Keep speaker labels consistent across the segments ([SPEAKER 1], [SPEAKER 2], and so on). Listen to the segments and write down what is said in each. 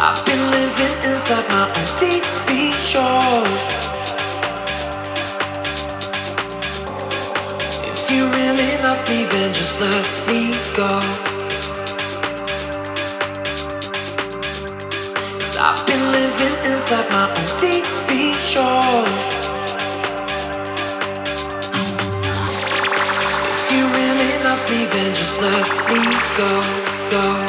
[SPEAKER 1] I've been living inside my own TV. If you really love me, then just let me I've been living inside my own If you really love me, then just let me go, go.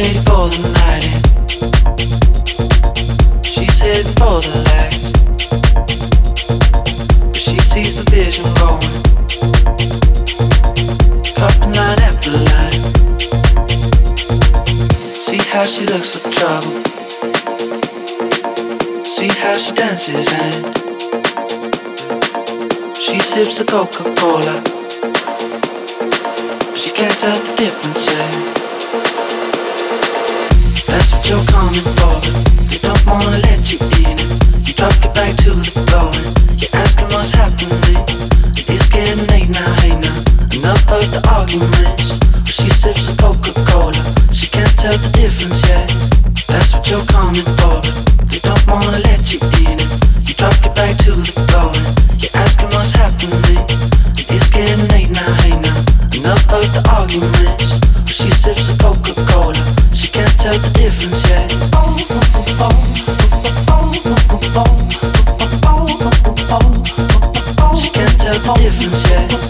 [SPEAKER 2] wait for the night. She said for the light. She sees the vision growing. Up and line after line. See how she looks for trouble. See how she dances and she sips a Coca-Cola. She can't tell the difference. That's what you're coming for. They don't wanna let you in. You drop it back to the floor. You're asking what's happening. It's getting late now, hey now. Enough of the arguments. She sips a Coca Cola. She can't tell the difference yet. That's what you're coming for. Don't wanna let you in. You drop to the floor. You're asking what's happening. It's getting late now, hey now. Enough of the arguments. She sips tell the difference yet. She can't tell the difference yet.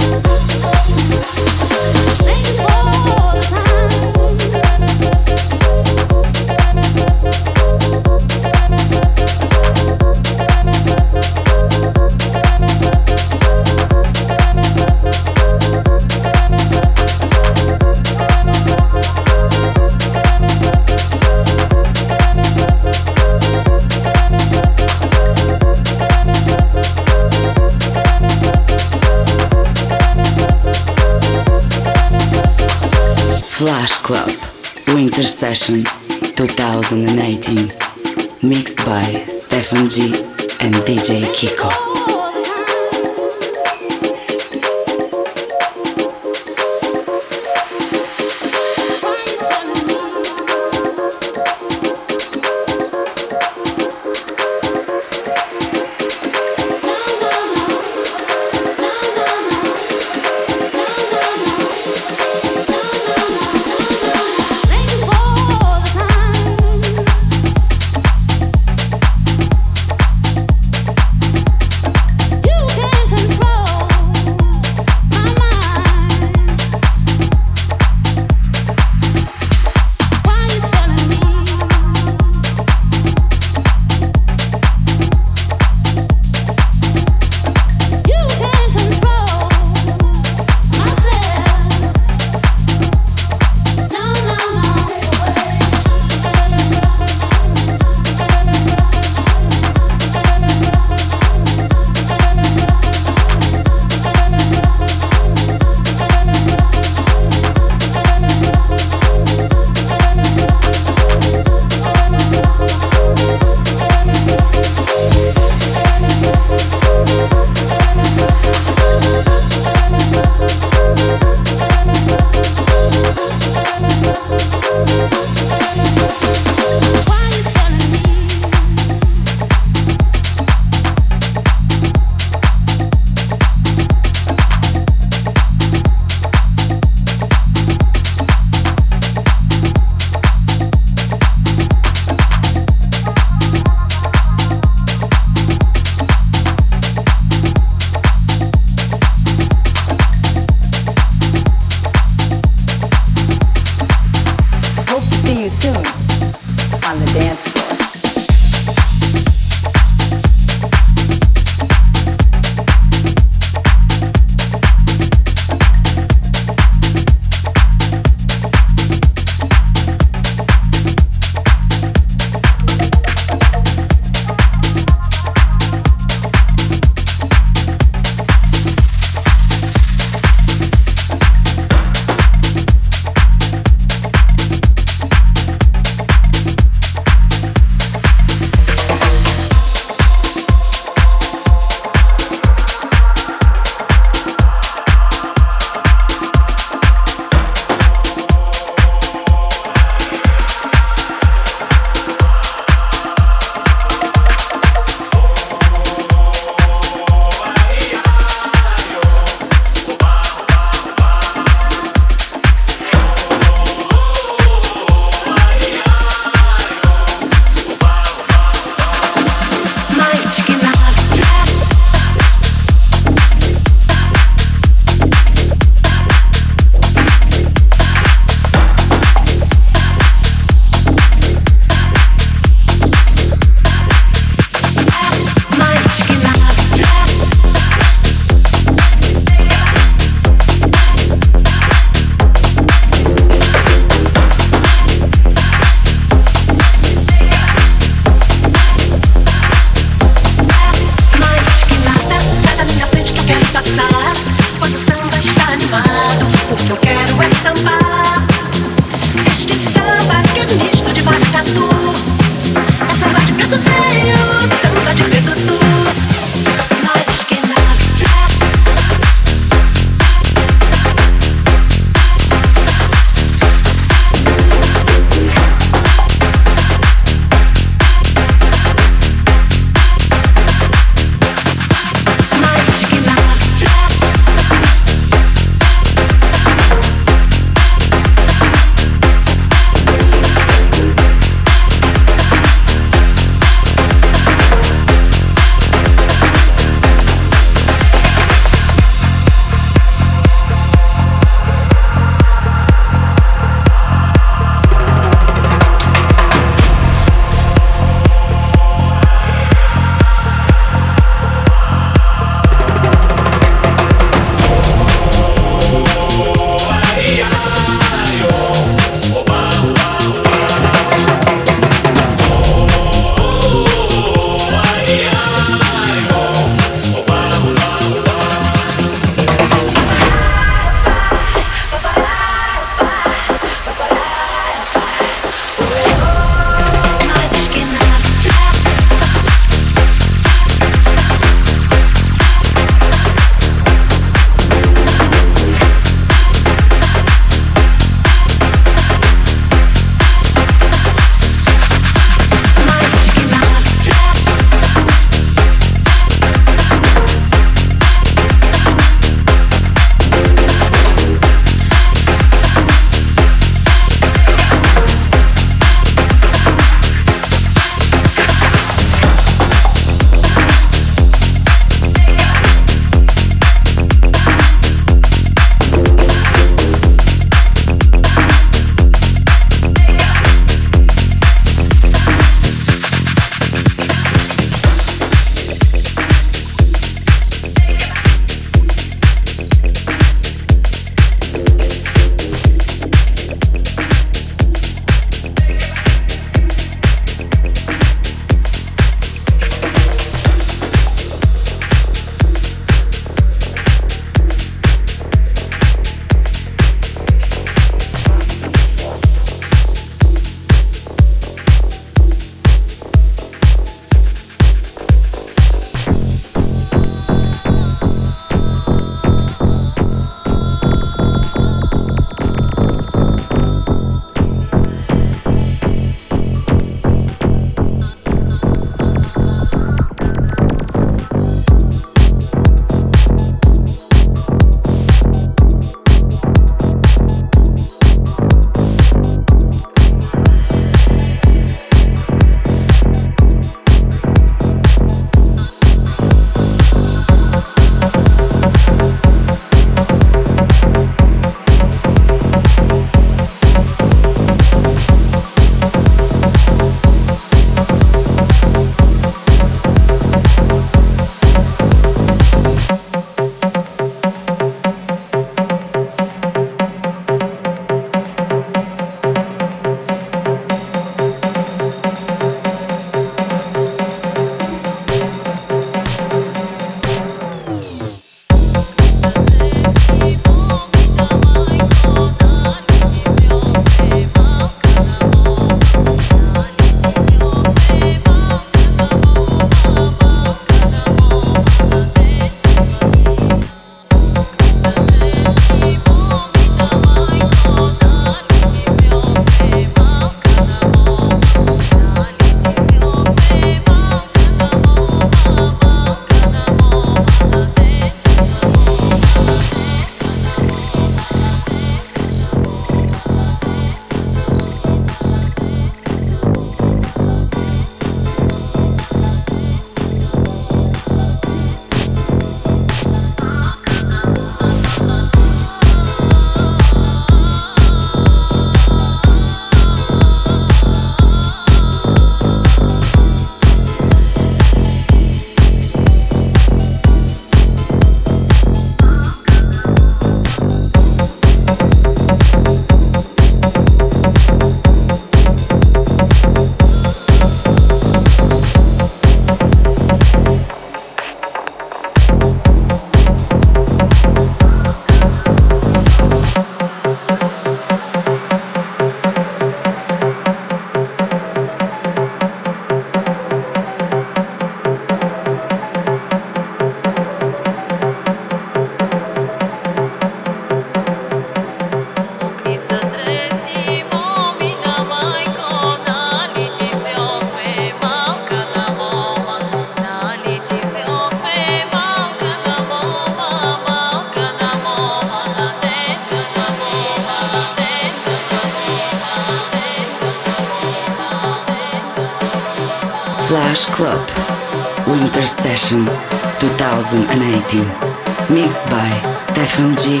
[SPEAKER 3] G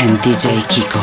[SPEAKER 3] and DJ Kiko.